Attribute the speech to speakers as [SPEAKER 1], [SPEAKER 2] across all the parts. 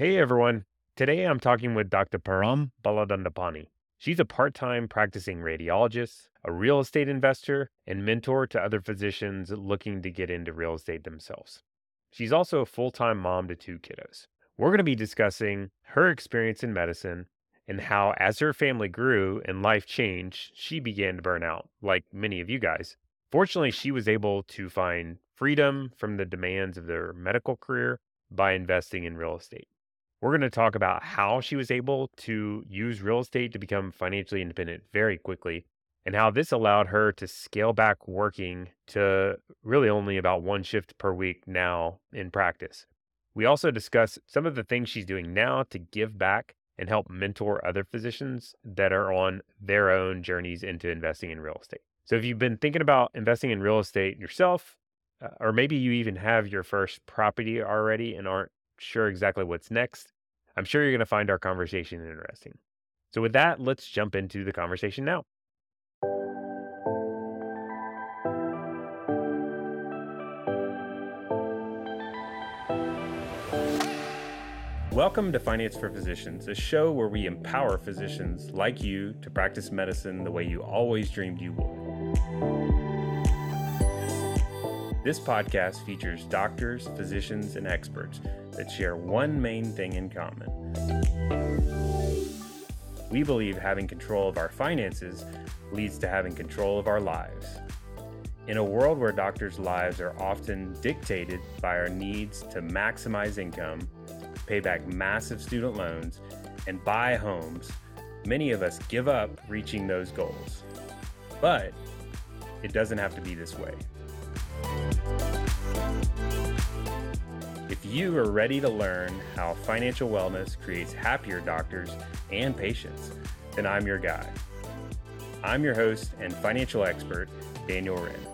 [SPEAKER 1] Hey everyone. Today I'm talking with Dr. Param Baladandapani. She's a part time practicing radiologist, a real estate investor, and mentor to other physicians looking to get into real estate themselves. She's also a full time mom to two kiddos. We're going to be discussing her experience in medicine and how, as her family grew and life changed, she began to burn out, like many of you guys. Fortunately, she was able to find freedom from the demands of their medical career by investing in real estate. We're going to talk about how she was able to use real estate to become financially independent very quickly and how this allowed her to scale back working to really only about one shift per week now in practice. We also discuss some of the things she's doing now to give back and help mentor other physicians that are on their own journeys into investing in real estate. So if you've been thinking about investing in real estate yourself, uh, or maybe you even have your first property already and aren't sure exactly what's next, I'm sure you're going to find our conversation interesting. So, with that, let's jump into the conversation now. Welcome to Finance for Physicians, a show where we empower physicians like you to practice medicine the way you always dreamed you would. This podcast features doctors, physicians, and experts that share one main thing in common. We believe having control of our finances leads to having control of our lives. In a world where doctors' lives are often dictated by our needs to maximize income, pay back massive student loans, and buy homes, many of us give up reaching those goals. But it doesn't have to be this way. If you are ready to learn how financial wellness creates happier doctors and patients, then I'm your guy. I'm your host and financial expert, Daniel Wrenne.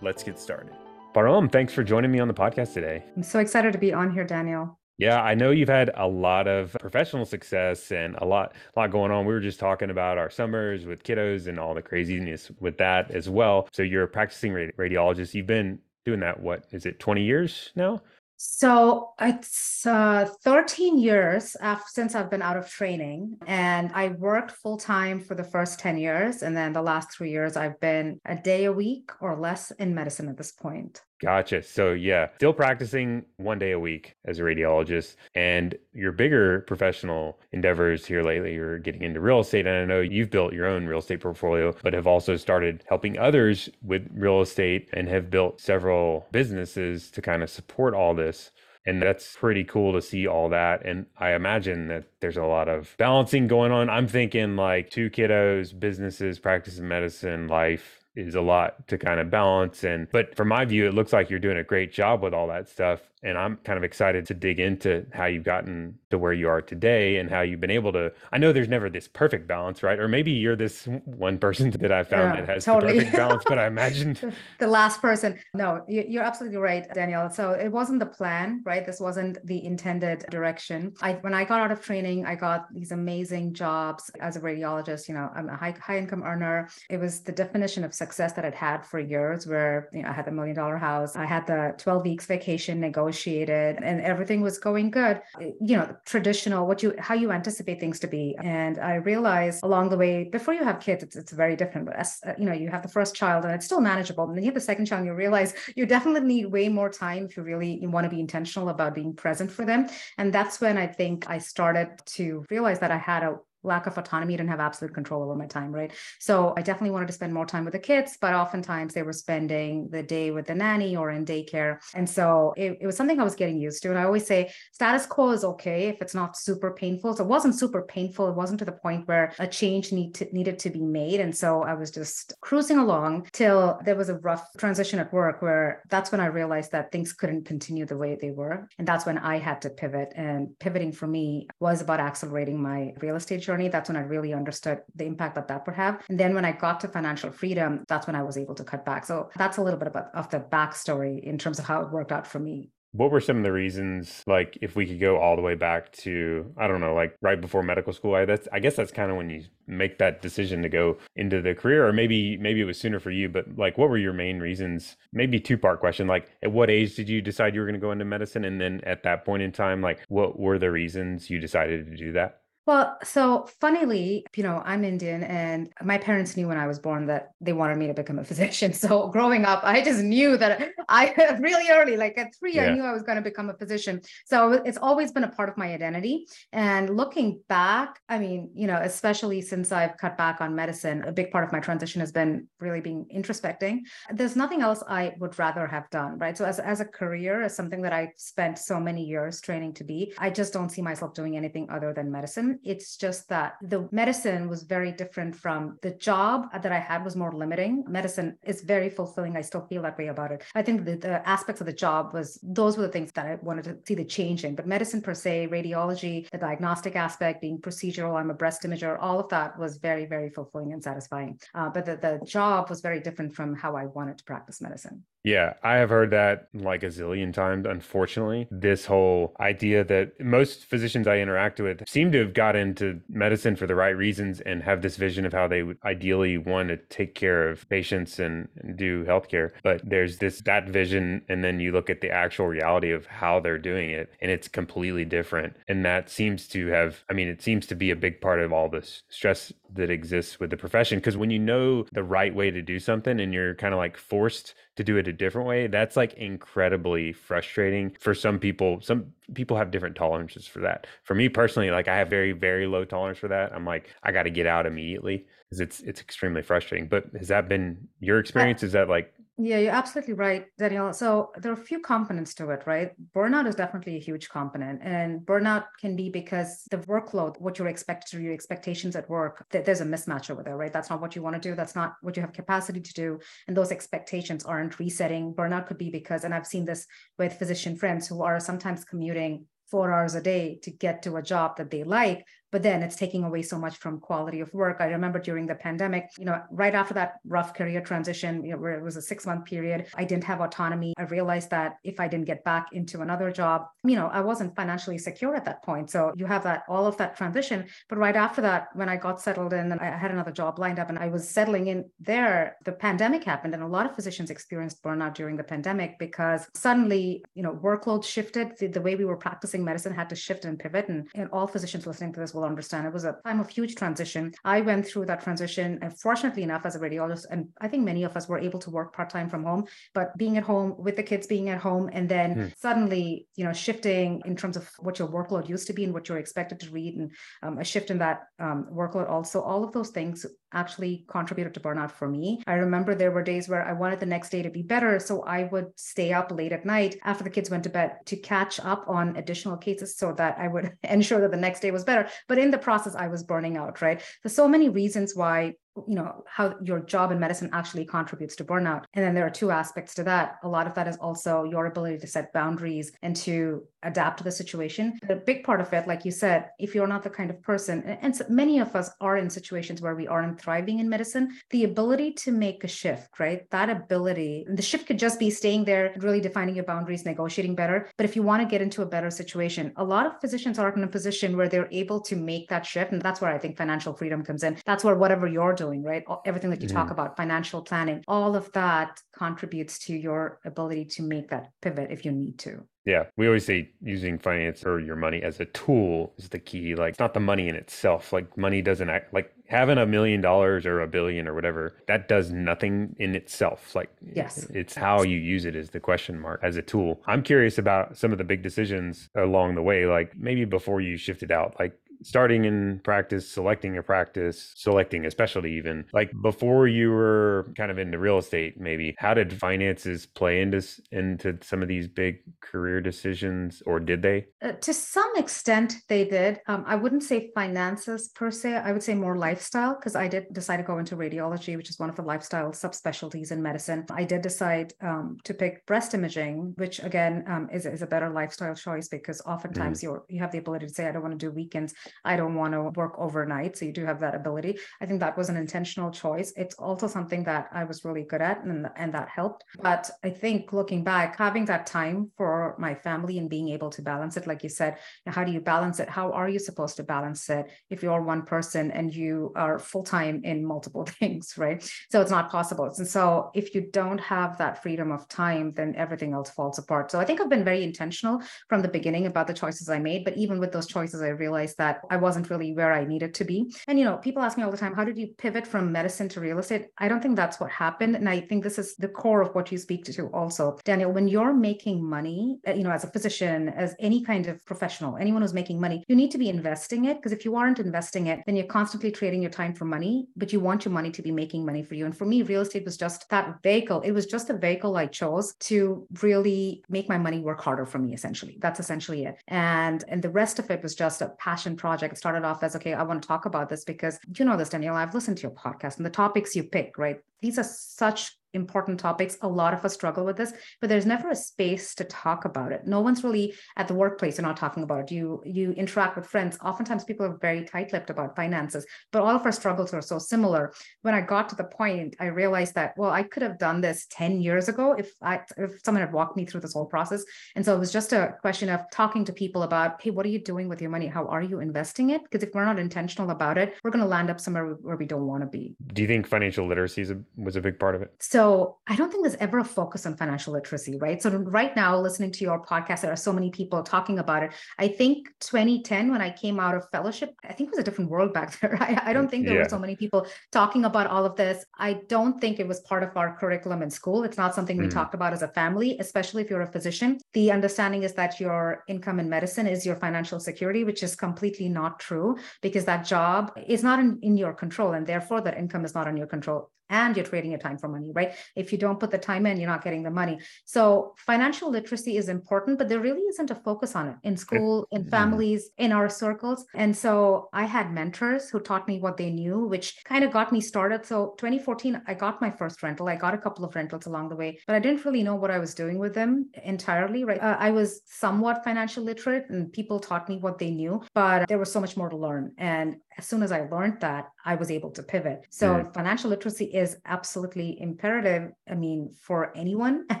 [SPEAKER 1] Let's get started. Param, thanks for joining me on the podcast today.
[SPEAKER 2] I'm so excited to be on here, Daniel.
[SPEAKER 1] Yeah, I know you've had a lot of professional success and a lot, a lot going on. We were just talking about our summers with kiddos and all the craziness with that as well. So you're a practicing radiologist. You've been doing that. What is it? 20 years now?
[SPEAKER 2] So it's uh, 13 years after, since I've been out of training, and I worked full time for the first 10 years. And then the last three years, I've been a day a week or less in medicine at this point.
[SPEAKER 1] Gotcha. So, yeah, still practicing one day a week as a radiologist. And your bigger professional endeavors here lately, you're getting into real estate. And I know you've built your own real estate portfolio, but have also started helping others with real estate and have built several businesses to kind of support all this. And that's pretty cool to see all that. And I imagine that there's a lot of balancing going on. I'm thinking like two kiddos, businesses, practicing medicine, life, is a lot to kind of balance and but from my view it looks like you're doing a great job with all that stuff and I'm kind of excited to dig into how you've gotten to where you are today and how you've been able to. I know there's never this perfect balance, right? Or maybe you're this one person that I found yeah, that has totally. the perfect balance, but I imagined
[SPEAKER 2] the last person. No, you're absolutely right, Daniel. So it wasn't the plan, right? This wasn't the intended direction. I when I got out of training, I got these amazing jobs as a radiologist. You know, I'm a high high income earner. It was the definition of success that I'd had for years, where you know I had the million dollar house, I had the 12 weeks vacation, negotiation negotiated and everything was going good you know traditional what you how you anticipate things to be. And i realized along the way before you have kids it's, it's very different. But as uh, you know you have the first child and it's still manageable. And then you have the second child and you realize you definitely need way more time if you really want to be intentional about being present for them. And that's when i think i started to realize that i had a lack of autonomy, didn't have absolute control over my time, right? So I definitely wanted to spend more time with the kids, but oftentimes they were spending the day with the nanny or in daycare. And so it, it was something I was getting used to. And I always say status quo is okay if it's not super painful. So it wasn't super painful. It wasn't to the point where a change need to, needed to be made. And so I was just cruising along till there was a rough transition at work where that's when I realized that things couldn't continue the way they were. And that's when I had to pivot. And pivoting for me was about accelerating my real estate journey, that's when I really understood the impact that that would have. And then when I got to financial freedom, that's when I was able to cut back. So that's a little bit about, of the backstory in terms of how it worked out for me.
[SPEAKER 1] what were some of the reasons like if we could go all the way back to i don't know like right before medical school i that's i guess that's kind of when you make that decision to go into the career or maybe maybe it was sooner for you but like what were your main reasons maybe two part question like at what age did you decide you were going to go into medicine and then at that point in time like what were the reasons you decided to do that
[SPEAKER 2] well, so funnily, you know, I'm Indian and my parents knew when I was born that they wanted me to become a physician. So growing up, I just knew that I really early, like at three, yeah. I knew I was going to become a physician. So it's always been a part of my identity. And looking back, I mean, you know, especially since I've cut back on medicine, a big part of my transition has been really being introspecting. There's nothing else I would rather have done, right? So as, as a career, as something that I spent so many years training to be, I just don't see myself doing anything other than medicine it's just that the medicine was very different from the job that I had was more limiting. Medicine is very fulfilling. I still feel that way about it. I think the, the aspects of the job was those were the things that I wanted to see the change in. But medicine per se, radiology, the diagnostic aspect, being procedural, I'm a breast imager, all of that was very, very fulfilling and satisfying. Uh, but the, the job was very different from how I wanted to practice medicine.
[SPEAKER 1] Yeah, I have heard that like a zillion times, unfortunately. This whole idea that most physicians I interact with seem to have got into medicine for the right reasons and have this vision of how they would ideally want to take care of patients and, and do healthcare. But there's this that vision, and then you look at the actual reality of how they're doing it, and it's completely different. And that seems to have, I mean, it seems to be a big part of all this stress that exists with the profession. Because when you know the right way to do something and you're kind of like forced to do it a different way that's like incredibly frustrating for some people some people have different tolerances for that. For me personally like i have very very low tolerance for that. I'm like i got to get out immediately because it's it's extremely frustrating. But has that been your uh, experience? Is that like
[SPEAKER 2] yeah, you're absolutely right, Danielle. So there are a few components to it, right? Burnout is definitely a huge component. And burnout can be because the workload, what you're expected to your expectations at work, there's a mismatch over there, right? That's not what you want to do. That's not what you have capacity to do. And those expectations aren't resetting. Burnout could be because, and I've seen this with physician friends who are sometimes commuting four hours a day to get to a job that they like but then it's taking away so much from quality of work. I remember during the pandemic, you know, right after that rough career transition, you know, where it was a six month period, I didn't have autonomy. I realized that if I didn't get back into another job, you know, I wasn't financially secure at that point. So you have that all of that transition. But right after that, when I got settled in and I had another job lined up and I was settling in there, the pandemic happened. And a lot of physicians experienced burnout during the pandemic because suddenly, you know, workload shifted. The, the way we were practicing medicine had to shift and pivot. And, and all physicians listening to this will understand. It was a time of huge transition. I went through that transition, and fortunately enough, as a radiologist, and I think many of us were able to work part time from home. But being at home with the kids, being at home, and then hmm. suddenly, you know, shifting in terms of what your workload used to be and what you're expected to read, and um, a shift in that um, workload also. All of those things actually contributed to burnout for me. I remember there were days where I wanted the next day to be better. So I would stay up late at night after the kids went to bed to catch up on additional cases so that I would ensure that the next day was better. But in the process, I was burning out, right? There's so many reasons why you know how your job in medicine actually contributes to burnout. And then there are two aspects to that. A lot of that is also your ability to set boundaries and to adapt to the situation. A big part of it like you said if you're not the kind of person and so many of us are in situations where we aren't thriving in medicine the ability to make a shift right? That ability the shift could just be staying there really defining your boundaries negotiating better. But if you want to get into a better situation a lot of physicians aren't in a position where they're able to make that shift and that's where i think financial freedom comes in. That's where whatever you're doing doing, right? Everything that you mm-hmm. talk about, financial planning, all of that contributes to your ability to make that pivot if you need to.
[SPEAKER 1] Yeah, we always say using finance or your money as a tool is the key. Like, it's not the money in itself. Like, money doesn't act like having a million dollars or a billion or whatever, that does nothing in itself. Like,
[SPEAKER 2] yes,
[SPEAKER 1] it's how you use it is the question mark as a tool. I'm curious about some of the big decisions along the way, like maybe before you shifted out, like starting in practice, selecting a practice, selecting a specialty, even like before you were kind of into real estate, maybe how did finances play into into some of these big career decisions, or did they?
[SPEAKER 2] Uh, to some extent, they did. Um, I wouldn't say finances per se. I would say more lifestyle because I did decide to go into radiology, which is one of the lifestyle subspecialties in medicine. I did decide um, to pick breast imaging, which again um, is, is a better lifestyle choice because oftentimes mm. you you have the ability to say, I don't want to do weekends I don't want to work overnight. So you do have that ability. I think that was an intentional choice. It's also something that I was really good at and, and that helped. But I think looking back, having that time for my family and being able to balance it, like you said, how do you balance it? How are you supposed to balance it if you're one person and you are full time in multiple things, right? So it's not possible. And so if you don't have that freedom of time, then everything else falls apart. So I think I've been very intentional from the beginning about the choices I made. But even with those choices, I realized that I wasn't really where I needed to be. And, you know, people ask me all the time, how did you pivot from medicine to real estate? I don't think that's what happened. And I think this is the core of what you speak to also. Daniel, when you're making money, uh, you know, as a physician, as any kind of professional, anyone who's making money, you need to be investing it because if you aren't investing it, then you're constantly trading your time for money, but you want your money to be making money for you. And for me, real estate was just that vehicle. It was just a vehicle I chose to really make my money work harder for me, essentially. That's essentially it. And and the rest of it was just a passion project. It started off as okay, I want to talk about this because you know this, Danielle. I've listened to your podcast and the topics you pick, right? These are such important topics. A lot of us struggle with this, but there's never a space to talk about it. No one's really at the workplace. You're not talking about it. You you interact with friends. Oftentimes, people are very tight-lipped about finances, but all of our struggles are so similar. When I got to the point, I realized that well, I could have done this ten years ago if I if someone had walked me through this whole process. And so it was just a question of talking to people about, hey, what are you doing with your money? How are you investing it? Because if we're not intentional about it, we're going to land up somewhere where we don't want to be.
[SPEAKER 1] Do you think financial literacy a, was a big part of it?
[SPEAKER 2] So so I don't think there's ever a focus on financial literacy, right? So right now, listening to your podcast, there are so many people talking about it. I think 2010, when I came out of fellowship, I think it was a different world back there. I, I don't think there yeah. were so many people talking about all of this. I don't think it was part of our curriculum in school. It's not something we mm. talked about as a family, especially if you're a physician. The understanding is that your income in medicine is your financial security, which is completely not true because that job is not in, in your control. And therefore, that income is not in your control and you're trading your time for money, right? If you don't put the time in, you're not getting the money. So financial literacy is important, but there really isn't a focus on it in school, in mm-hmm. families, in our circles. And so I had mentors who taught me what they knew, which kind of got me started. So 2014, I got my first rental. I got a couple of rentals along the way, but I didn't really know what I was doing with them entirely, right? Uh, I was somewhat financial literate and people taught me what they knew, but there was so much more to learn. And as soon as I learned that, I was able to pivot. So mm. financial literacy is absolutely imperative. I mean, for anyone,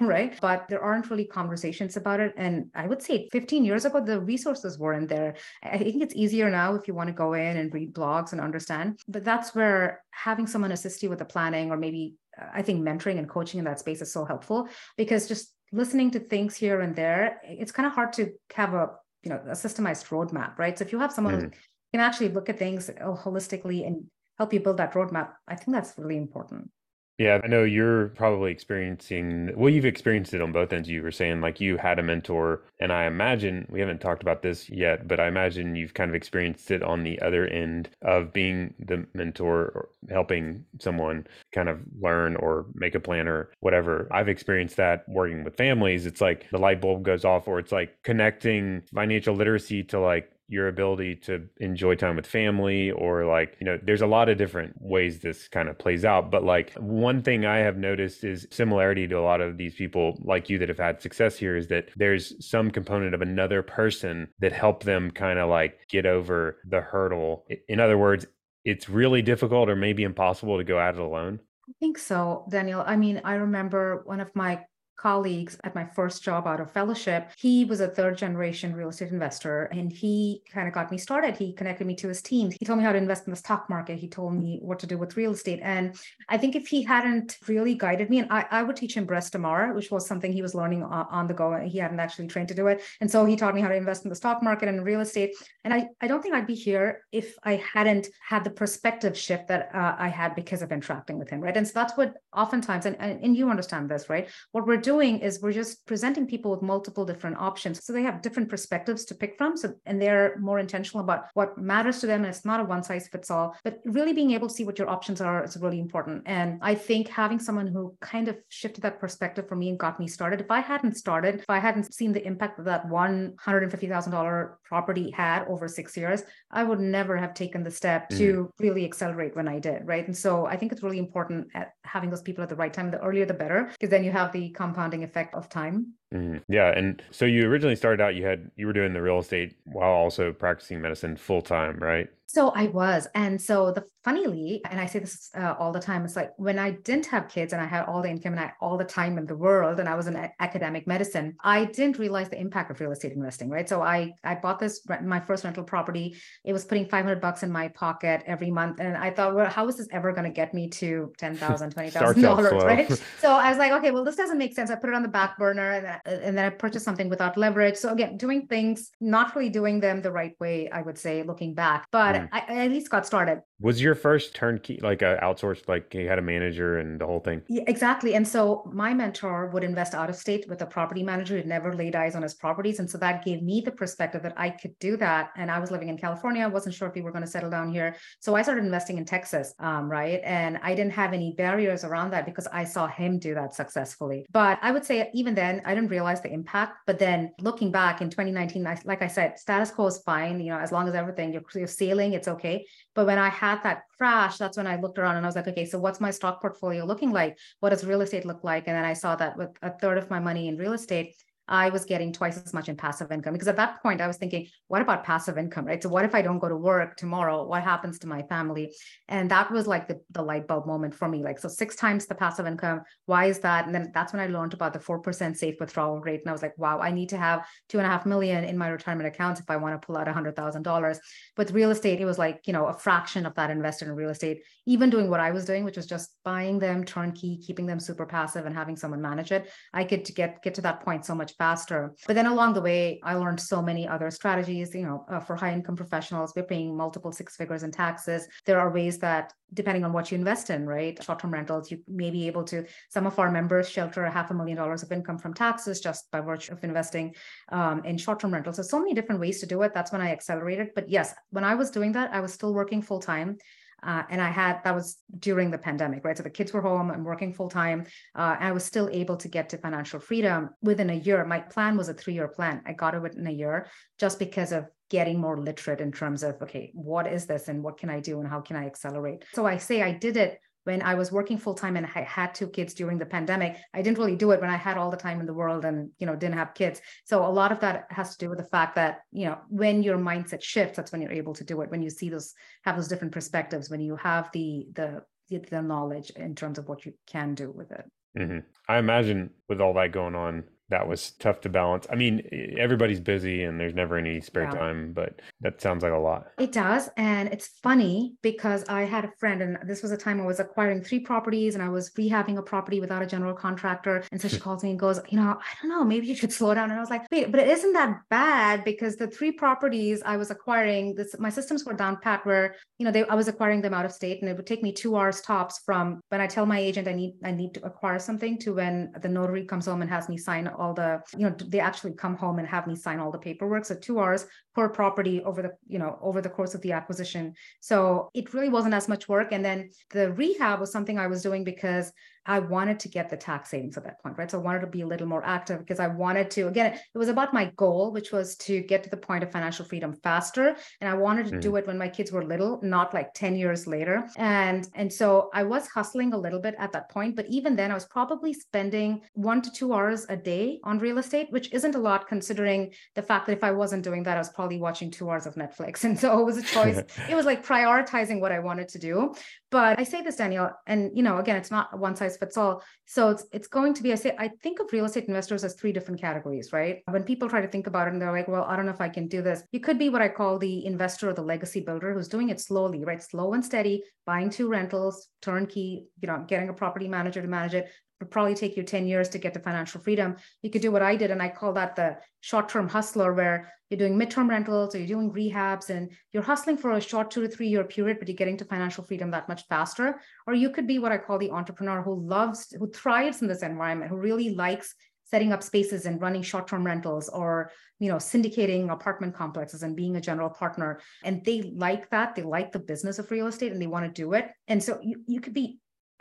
[SPEAKER 2] right? But there aren't really conversations about it. And I would say 15 years ago, the resources weren't there. I think it's easier now if you want to go in and read blogs and understand. But that's where having someone assist you with the planning or maybe I think mentoring and coaching in that space is so helpful because just listening to things here and there, it's kind of hard to have a you know a systemized roadmap, right? So if you have someone mm can actually look at things uh, holistically and help you build that roadmap, I think that's really important.
[SPEAKER 1] Yeah, I know you're probably experiencing, well, you've experienced it on both ends. You were saying like you had a mentor, and I imagine we haven't talked about this yet, but I imagine you've kind of experienced it on the other end of being the mentor or helping someone kind of learn or make a plan or whatever. I've experienced that working with families. It's like the light bulb goes off, or it's like connecting financial literacy to like your ability to enjoy time with family or like you know there's a lot of different ways this kind of plays out but like one thing i have noticed is similarity to a lot of these people like you that have had success here is that there's some component of another person that helped them kind of like get over the hurdle in other words it's really difficult or maybe impossible to go at it alone
[SPEAKER 2] I think so, Daniel. I mean, I remember one of my colleagues at my first job out of fellowship. He was a third generation real estate investor and he kind of got me started. He connected me to his team. He told me how to invest in the stock market. He told me what to do with real estate. And I think if he hadn't really guided me, and I, I would teach him breast MR, which was something he was learning on the go. He hadn't actually trained to do it. And so he taught me how to invest in the stock market and real estate. And I, I don't think I'd be here if I hadn't had the perspective shift that uh, I had because of interacting with him. Right. And so that's what oftentimes, and, and you understand this, right? What we're doing is we're just presenting people with multiple different options. So they have different perspectives to pick from. So, and they're more intentional about what matters to them. And it's not a one size fits all, but really being able to see what your options are is really important. And I think having someone who kind of shifted that perspective for me and got me started, if I hadn't started, if I hadn't seen the impact that that $150,000 property had over six years, I would never have taken the step mm. to really accelerate when I did. Right. And so I think it's really important at having those people at the right time. The earlier, the better, because then you have the compounding effect of time
[SPEAKER 1] Mm-hmm. Yeah, and so you originally started out. You had you were doing the real estate while also practicing medicine full time, right?
[SPEAKER 2] So I was. And so the funnily, and I say this uh, all the time, it's like when I didn't have kids and I had all the income and I, all the time in the world and I was in a- academic medicine, I didn't realize the impact of real estate investing, right? So I I bought this my first rental property. It was putting 500 bucks in my pocket every month and I thought, well, how is this ever going to get me to 10,000, 20,000 dollars, right? So I was like, okay, well this doesn't make sense. I put it on the back burner and, and then I purchased something without leverage. So again, doing things not really doing them the right way, I would say looking back. But I, I at least got started.
[SPEAKER 1] Was your first turnkey like a outsourced, like you had a manager and the whole thing?
[SPEAKER 2] Yeah, exactly. And so my mentor would invest out of state with a property manager who never laid eyes on his properties. And so that gave me the perspective that I could do that. And I was living in California. I wasn't sure if we were going to settle down here. So I started investing in Texas, um, right? And I didn't have any barriers around that because I saw him do that successfully. But I would say even then, I didn't realize the impact. But then looking back in 2019, like I said, status quo is fine. You know, as long as everything you're, you're sailing, it's okay. But when I had that crash, that's when I looked around and I was like, okay, so what's my stock portfolio looking like? What does real estate look like? And then I saw that with a third of my money in real estate, I was getting twice as much in passive income because at that point I was thinking, what about passive income, right? So what if I don't go to work tomorrow? What happens to my family? And that was like the, the light bulb moment for me. Like, so six times the passive income. Why is that? And then that's when I learned about the 4% safe withdrawal rate. And I was like, wow, I need to have two and a half million in my retirement accounts if I want to pull out a hundred thousand dollars. With real estate, it was like, you know, a fraction of that invested in real estate, even doing what I was doing, which was just buying them turnkey, keeping them super passive and having someone manage it. I could get, get to that point so much faster. But then along the way, I learned so many other strategies. You know, uh, for high income professionals, we're paying multiple six figures in taxes. There are ways that, depending on what you invest in, right? Short term rentals, you may be able to, some of our members shelter a half a million dollars of income from taxes just by virtue of investing um, in short term rentals. So, so many different ways to do it. That's when I accelerated. But yes, when I was doing that, I was still working full time. Uh, and I had that was during the pandemic, right? So the kids were home, I'm working full time. Uh, I was still able to get to financial freedom within a year. My plan was a three year plan. I got it within a year just because of getting more literate in terms of, okay, what is this and what can I do and how can I accelerate? So I say I did it when I was working full time and I had two kids during the pandemic. I didn't really do it when I had all the time in the world and you know didn't have kids. So a lot of that has to do with the fact that you know when your mindset shifts, that's when you're able to do it. When you see those have those different perspectives, when you have the the the knowledge in terms of what you can do with it.
[SPEAKER 1] Mm-hmm. I imagine with all that going on, that was tough to balance. I mean, everybody's busy and there's never any spare yeah. time, but that sounds like a lot.
[SPEAKER 2] It does. And it's funny because I had a friend, and this was a time I was acquiring three properties and I was rehabbing a property without a general contractor. And so she calls me and goes, You know, I don't know, maybe you should slow down. And I was like, Wait, but it isn't that bad because the three properties I was acquiring, this, my systems were down pat where, you know, they, I was acquiring them out of state and it would take me two hours tops from when I tell my agent I need, I need to acquire something to when the notary comes home and has me sign all the, you know, they actually come home and have me sign all the paperwork. So two hours per property over the, you know, over the course of the acquisition. So it really wasn't as much work. And then the rehab was something I was doing because I wanted to get the tax savings at that point, right? So I wanted to be a little more active because I wanted to, again, it was about my goal, which was to get to the point of financial freedom faster. And I wanted to mm. do it when my kids were little, not like 10 years later. And, and so I was hustling a little bit at that point, but even then I was probably spending one to two hours a day on real estate, which isn't a lot considering the fact that if I wasn't doing that, I was probably watching two hours of Netflix. And so it was a choice. it was like prioritizing what I wanted to do. But I say this, Danielle, and you know, again, it's not one size fits all. So it's it's going to be. I say I think of real estate investors as three different categories, right? When people try to think about it, and they're like, "Well, I don't know if I can do this." You could be what I call the investor or the legacy builder, who's doing it slowly, right? Slow and steady, buying two rentals, turnkey, you know, getting a property manager to manage it, would probably take you 10 years to get to financial freedom. You could do what I did, and I call that the short term hustler, where you're doing midterm rentals or you're doing rehabs and you're hustling for a short two to three year period, but you're getting to financial freedom that much faster. Or you could be what I call the entrepreneur who loves, who thrives in this environment, who really likes setting up spaces and running short-term rentals or you know syndicating apartment complexes and being a general partner and they like that they like the business of real estate and they want to do it and so you, you could be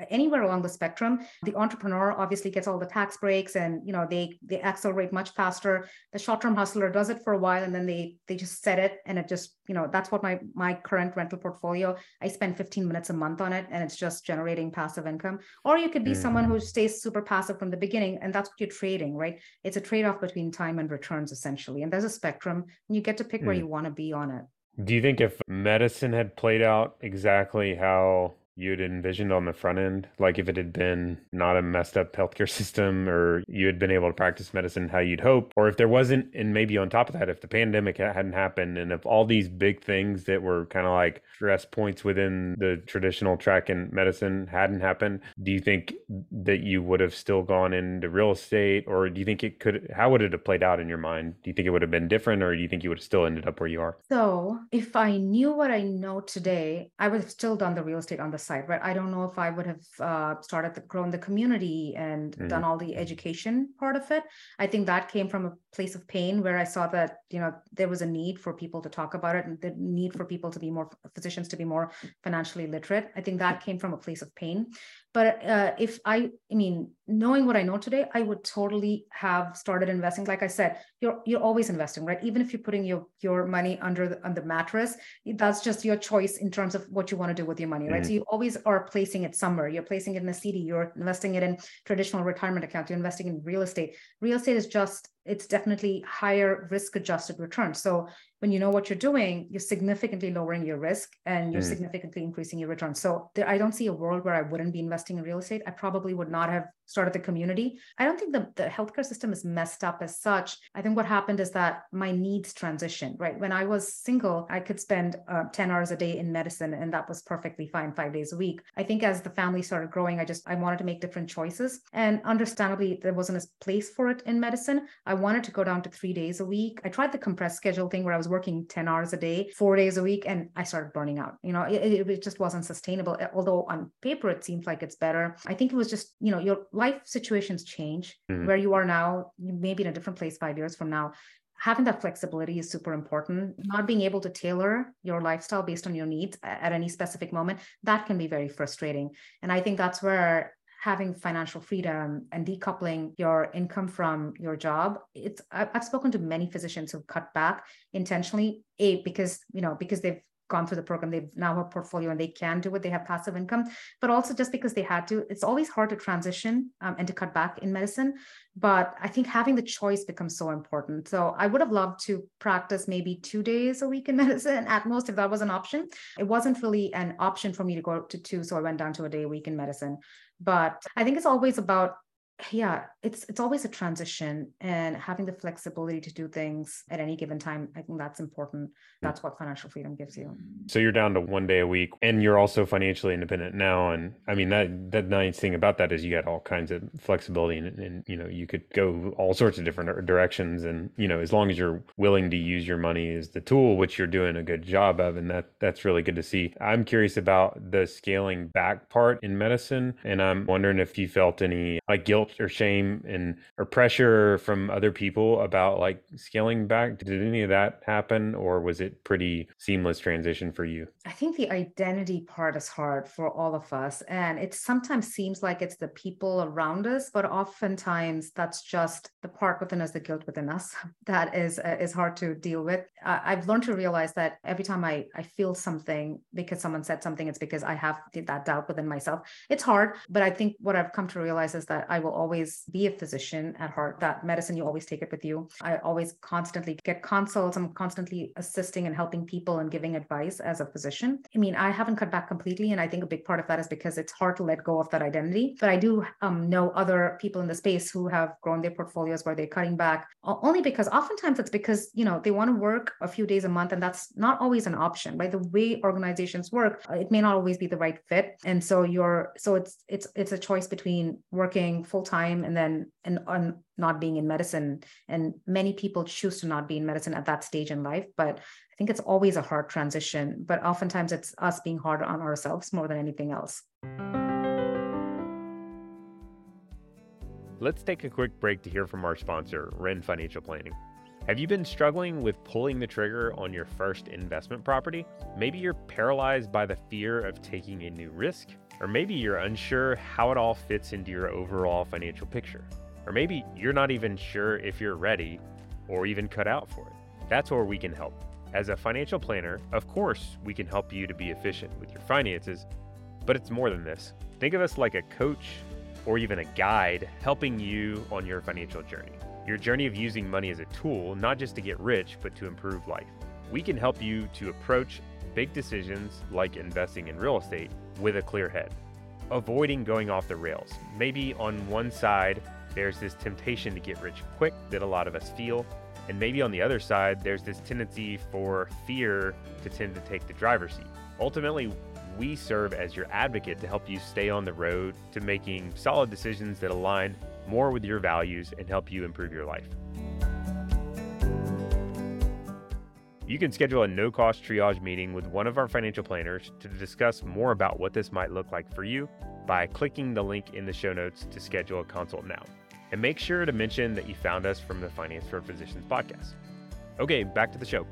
[SPEAKER 2] anywhere along the spectrum. The entrepreneur obviously gets all the tax breaks and you know they they accelerate much faster. The short-term hustler does it for a while and then they they just set it and it just, you know, that's what my my current rental portfolio. I spend 15 minutes a month on it and it's just generating passive income. Or you could be mm. someone who stays super passive from the beginning and that's what you're trading, right? It's a trade-off between time and returns essentially. And there's a spectrum and you get to pick mm. where you want to be on it.
[SPEAKER 1] Do you think if medicine had played out exactly how you'd envisioned on the front end? Like if it had been not a messed up healthcare system or you had been able to practice medicine how you'd hope, or if there wasn't, and maybe on top of that, if the pandemic hadn't happened and if all these big things that were kind of like stress points within the traditional track in medicine hadn't happened, do you think that you would have still gone into real estate or do you think it could, how would it have played out in your mind? Do you think it would have been different or do you think you would have still ended up where you are?
[SPEAKER 2] So if I knew what I know today, I would have still done the real estate on the side, right? I don't know if I would have uh, started the grown the community and mm-hmm. done all the education part of it. I think that came from a place of pain where I saw that you know there was a need for people to talk about it and the need for people to be more physicians to be more financially literate. I think that came from a place of pain. But uh, if I, I mean, knowing what I know today, I would totally have started investing. Like I said, you're you're always investing, right? Even if you're putting your your money under the, on the mattress, that's just your choice in terms of what you want to do with your money, right? Mm-hmm. So you always are placing it somewhere. You're placing it in a CD. You're investing it in traditional retirement account. You're investing in real estate. Real estate is just it's definitely higher risk adjusted return. So when you know what you're doing, you're significantly lowering your risk and you're mm. significantly increasing your return. So there, I don't see a world where I wouldn't be investing in real estate. I probably would not have started the community. I don't think the, the healthcare system is messed up as such. I think what happened is that my needs transitioned, right? When I was single, I could spend uh, 10 hours a day in medicine and that was perfectly fine five days a week. I think as the family started growing, I just, I wanted to make different choices. And understandably, there wasn't a place for it in medicine. I wanted to go down to three days a week. I tried the compressed schedule thing where I was working 10 hours a day, four days a week, and I started burning out. You know, it, it just wasn't sustainable. Although on paper, it seems like it's better. I think it was just, you know, your life situations change. Mm-hmm. Where you are now, you may be in a different place five years from now having that flexibility is super important not being able to tailor your lifestyle based on your needs at any specific moment that can be very frustrating and i think that's where having financial freedom and decoupling your income from your job it's i've spoken to many physicians who've cut back intentionally a because you know because they've gone through the program. They've now a portfolio and they can do it. They have passive income. But also just because they had to it's always hard to transition um, and to cut back in medicine. But i think having the choice becomes so important. So i would have loved to practice maybe two days a week in medicine at most if that was an option. It wasn't really an option for me to go to two so i went down to a day a week in medicine. But i think it's always about yeah it's it's always a transition and having the flexibility to do things at any given time i think that's important. Hmm. That's what financial freedom gives you.
[SPEAKER 1] So you're down to one day a week and you're also financially independent now and i mean that that nice thing about that is you got all kinds of flexibility and, and you know you could go all sorts of different directions and you know as long as you're willing to use your money as the tool which you're doing a good job of and that that's really good to see. I'm curious about the scaling back part in medicine and i'm wondering if you felt any like guilt guilt or shame and or pressure from other people about like scaling back? Did any of that happen or was it pretty seamless transition for you?
[SPEAKER 2] I think the identity part is hard for all of us. And it sometimes seems like it's the people around us, but oftentimes that's just the part within us, the guilt within us that is uh, is hard to deal with. I've learned to realize that every time I, I feel something because someone said something, it's because I have that doubt within myself. It's hard, but I think what I've come to realize is that I will always be a physician at heart, that medicine, you always take it with you. I always constantly get consults. I'm constantly assisting and helping people and giving advice as a physician. I mean, I haven't cut back completely. And I think a big part of that is because it's hard to let go of that identity. But I do um, know other people in the space who have grown their portfolios where they're cutting back only because oftentimes it's because, you know, they want to work a few days a month and that's not always an option, right? The way organizations work, uh, it may not always be the right fit. And so you're, so it's, it's, it's a choice between working full time and then and on not being in medicine. And many people choose to not be in medicine at that stage in life but i think it's always a hard transition but oftentimes it's us being hard on ourselves more than anything else.
[SPEAKER 1] Let's take a quick break to hear from our sponsor Wrenne financial planning. Have you been struggling with pulling the trigger on your first investment property? Maybe you're paralyzed by the fear of taking a new risk Or maybe you're unsure how it all fits into your overall financial picture. Or maybe you're not even sure if you're ready or even cut out for it. That's where we can help. As a financial planner, of course, we can help you to be efficient with your finances, but it's more than this. Think of us like a coach or even a guide helping you on your financial journey. Your journey of using money as a tool, not just to get rich, but to improve life. We can help you to approach big decisions like investing in real estate with a clear head, avoiding going off the rails. Maybe on one side, there's this temptation to get rich quick that a lot of us feel. And maybe on the other side, there's this tendency for fear to tend to take the driver's seat. Ultimately, we serve as your advocate to help you stay on the road to making solid decisions that align more with your values and help you improve your life. You can schedule a no cost triage meeting with one of our financial planners to discuss more about what this might look like for you by clicking the link in the show notes to schedule a consult now. And make sure to mention that you found us from the Finance for Physicians podcast. Okay, back to the show.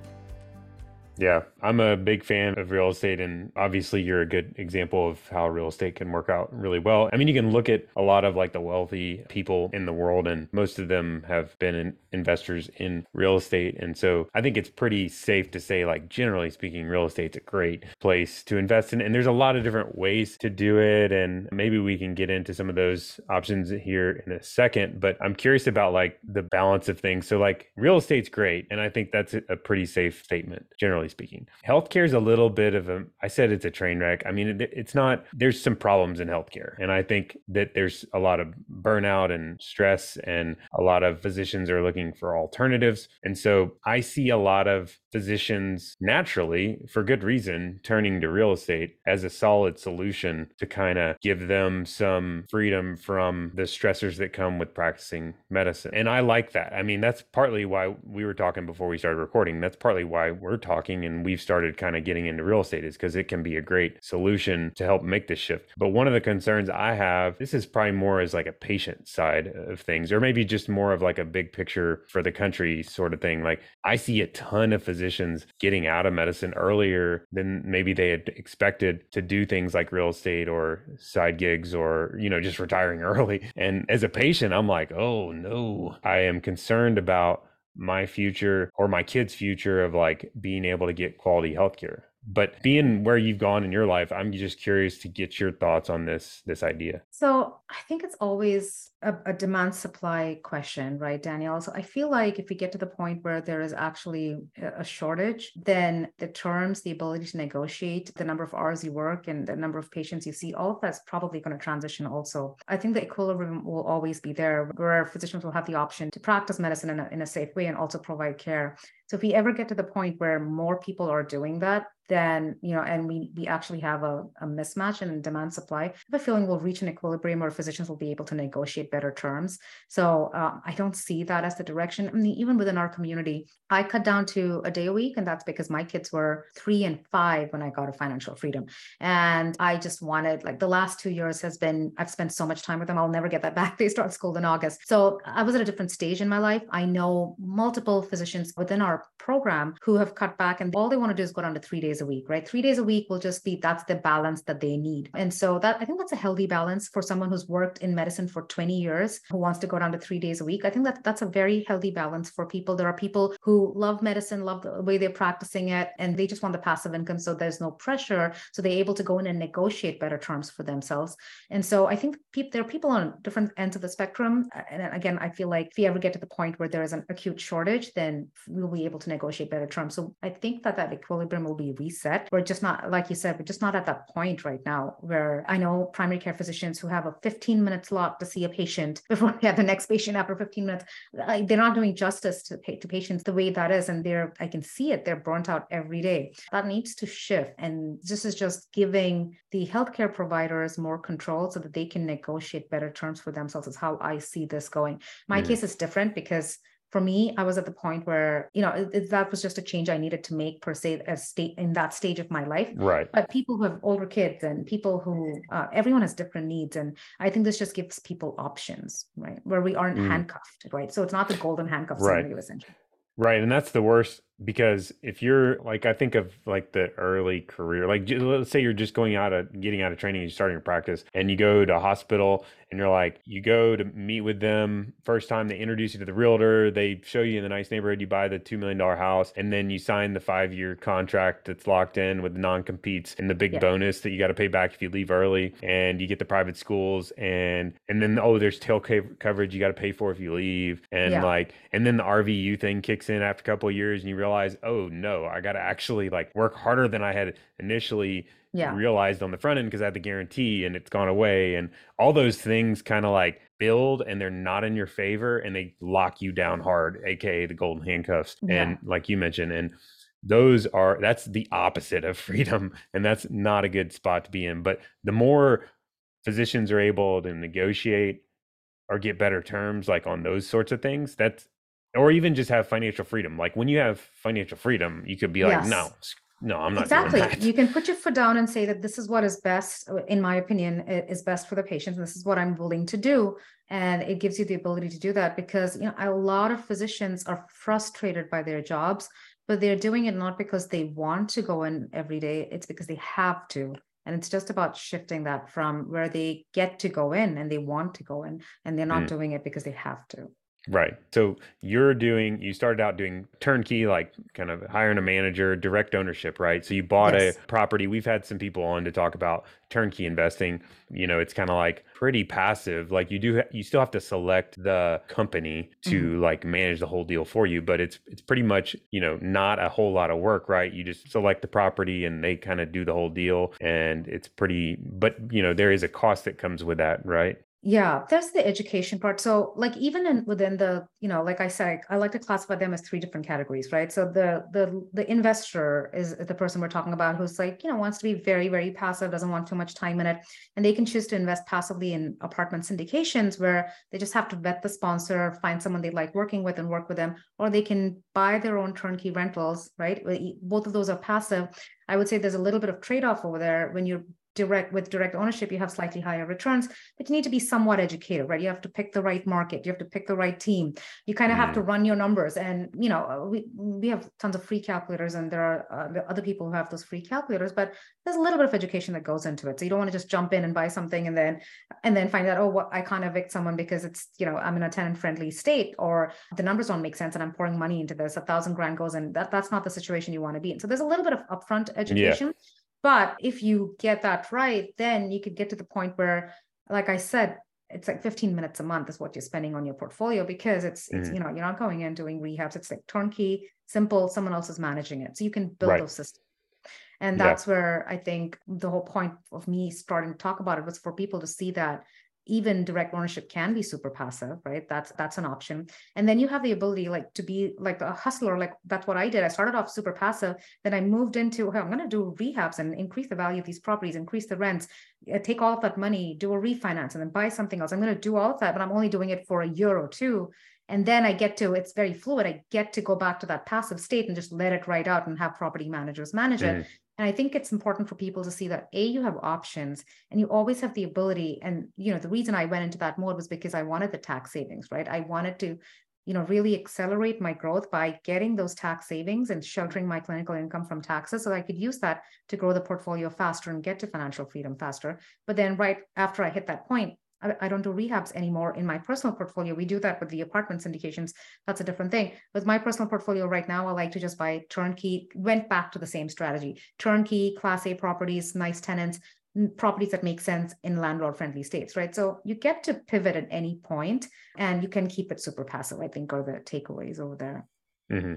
[SPEAKER 1] Yeah, I'm a big fan of real estate, and obviously, you're a good example of how real estate can work out really well. I mean, you can look at a lot of like the wealthy people in the world, and most of them have been in investors in real estate. And so I think it's pretty safe to say, like, generally speaking, real estate's a great place to invest in. And there's a lot of different ways to do it. And maybe we can get into some of those options here in a second. But I'm curious about like the balance of things. So, like, real estate's great. And I think that's a pretty safe statement, generally generally speaking. Healthcare is a little bit of a, I said it's a train wreck. I mean, it, it's not, there's some problems in healthcare. And I think that there's a lot of burnout and stress, and a lot of physicians are looking for alternatives. And so I see a lot of physicians naturally, for good reason, turning to real estate as a solid solution to kind of give them some freedom from the stressors that come with practicing medicine. And I like that. I mean, that's partly why we were talking before we started recording. That's partly why we're talking and we've started kind of getting into real estate is because it can be a great solution to help make this shift. But one of the concerns I have, this is probably more as like a patient side of things, or maybe just more of like a big picture for the country sort of thing. Like I see a ton of physicians getting out of medicine earlier than maybe they had expected to do things like real estate or side gigs or, you know, just retiring early. And as a patient, I'm like, oh no, I am concerned about my future or my kids' future of like being able to get quality healthcare. But being where you've gone in your life, I'm just curious to get your thoughts on this this idea.
[SPEAKER 2] So I think it's always a, a demand supply question, right, Daniel? So I feel like if we get to the point where there is actually a shortage, then the terms, the ability to negotiate, the number of hours you work, and the number of patients you see, all of that's probably going to transition also. I think the equilibrium will always be there where physicians will have the option to practice medicine in a, in a safe way and also provide care. So if we ever get to the point where more people are doing that, then you know, and we we actually have a, a mismatch in demand supply, I have a feeling we'll reach an equilibrium where physicians will be able to negotiate better terms. So um, I don't see that as the direction. I mean, even within our community, I cut down to a day a week, and that's because my kids were three and five when I got a financial freedom, and I just wanted like the last two years has been I've spent so much time with them. I'll never get that back. They start school in August, so I was at a different stage in my life. I know multiple physicians within our program who have cut back, and all they want to do is go down to three days days a week, right? Three days a week will just be that's the balance that they need. And so that I think that's a healthy balance for someone who's worked in medicine for 20 years who wants to go down to three days a week. I think that that's a very healthy balance for people. There are people who love medicine, love the way they're practicing it, and they just want the passive income. So there's no pressure. So they're able to go in and negotiate better terms for themselves. And so I think pe- there are people on different ends of the spectrum. And again, I feel like if we ever get to the point where there is an acute shortage, then we'll be able to negotiate better terms. So I think that that equilibrium will be reset. We're just not, like you said, we're just not at that point right now where I know primary care physicians who have a 15 minute slot to see a patient before they have the next patient after 15 minutes. They're not doing justice to, to patients the way that is. And they're, I can see it, they're burnt out every day. That needs to shift. And this is just giving the healthcare providers more control so that they can negotiate better terms for themselves, is how I see this going. My mm. case is different because for me, I was at the point where, you know, it, that was just a change I needed to make per se as state in that stage of my life.
[SPEAKER 1] Right.
[SPEAKER 2] But people who have older kids and people who, uh, everyone has different needs. And I think this just gives people options, right? Where we aren't mm. handcuffed, right? So it's not the golden handcuffs
[SPEAKER 1] right.
[SPEAKER 2] essentially.
[SPEAKER 1] Right. And that's the worst because if you're like i think of like the early career like let's say you're just going out of getting out of training you're starting to practice and you go to a hospital and you're like you go to meet with them first time they introduce you to the realtor they show you in the nice neighborhood you buy the $2 million house and then you sign the five year contract that's locked in with the non-competes and the big yeah. bonus that you got to pay back if you leave early and you get the private schools and and then oh there's tail coverage you got to pay for if you leave and yeah. like and then the rvu thing kicks in after a couple of years and you realize oh no i got to actually like work harder than i had initially yeah. realized on the front end because I had the guarantee and it's gone away. And all those things kind of like build and they're not in your favor and they lock you down hard, aka the golden handcuffs. Yeah. And like you mentioned, and those are that's the opposite of freedom. And that's not a good spot to be in. But the more physicians are able to negotiate or get better terms like on those sorts of things, that's or even just have financial freedom. Like when you have financial freedom, you could be like, yes. no, no, I'm not
[SPEAKER 2] exactly. You can put your foot down and say that this is what is best, uh, in my opinion, is best for the patient. This is what I'm willing to do, and it gives you the ability to do that because you know a lot of physicians are frustrated by their jobs, but they're doing it not because they want to go in every day. It's because they have to. And it's just about shifting that from where they get to go in and they want to go in, and they're not mm. doing it because they have to.
[SPEAKER 1] Right. So you're doing, you started out doing turnkey, like kind of hiring a manager, direct ownership, right? So you bought yes. a property. We've had some people on to talk about turnkey investing. You know, it's kind of like pretty passive. Like you do, you still have to select the company to mm-hmm. like manage the whole deal for you, but it's, it's pretty much, you know, not a whole lot of work, right? You just select the property and they kind of do the whole deal. And it's pretty, but, you know, there is a cost that comes with that, right?
[SPEAKER 2] Yeah that's the education part. So like even in within the you know like i said i like to classify them as three different categories right? So the the the investor is the person we're talking about who's like you know wants to be very very passive doesn't want too much time in it. And they can choose to invest passively in apartment syndications where they just have to vet the sponsor find someone they like working with and work with them or they can buy their own turnkey rentals right? Both of those are passive. I would say there's a little bit of trade off over there when you're direct with direct ownership you have slightly higher returns but you need to be somewhat educated right? You have to pick the right market. You have to pick the right team. You kind of have to mm. run your numbers. And you know we we have tons of free calculators and there are uh, other people who have those free calculators but there's a little bit of education that goes into it. So you don't want to just jump in and buy something and then and then find out oh what i can't evict someone because it's you know i'm in a tenant friendly state or the numbers don't make sense and i'm pouring money into this. A thousand grand goes in that that's not the situation you want to be in. So there's a little bit of upfront education yeah but if you get that right, then you could get to the point where, like I said, it's like 15 minutes a month is what you're spending on your portfolio because it's, mm-hmm. it's you know, you're not going in doing rehabs. It's like turnkey, simple, someone else is managing it. So you can build right. those systems. And that's yeah. where I think the whole point of me starting to talk about it was for people to see that even direct ownership can be super passive right? That's that's an option. And then you have the ability like to be like a hustler like that's what i did. I started off super passive then i moved into i'm going to do rehabs and increase the value of these properties increase the rents uh, take all of that money do a refinance and then buy something else. I'm going to do all of that but i'm only doing it for a year or two. And then i get to it's very fluid i get to go back to that passive state and just let it ride out and have property managers manage mm. it and I think it's important for people to see that A, you have options and you always have the ability. And, you know, the reason I went into that mode was because I wanted the tax savings, right? I wanted to, you know, really accelerate my growth by getting those tax savings and sheltering my clinical income from taxes so I could use that to grow the portfolio faster and get to financial freedom faster. But then right after I hit that point, I, don't do rehabs anymore in my personal portfolio. We do that with the apartment syndications. That's a different thing. With my personal portfolio right now, I like to just buy turnkey, went back to the same strategy turnkey, class A properties, nice tenants, properties that make sense in landlord friendly states, right? So you get to pivot at any point and you can keep it super passive, I think, are the takeaways over there.
[SPEAKER 1] Mm-hmm.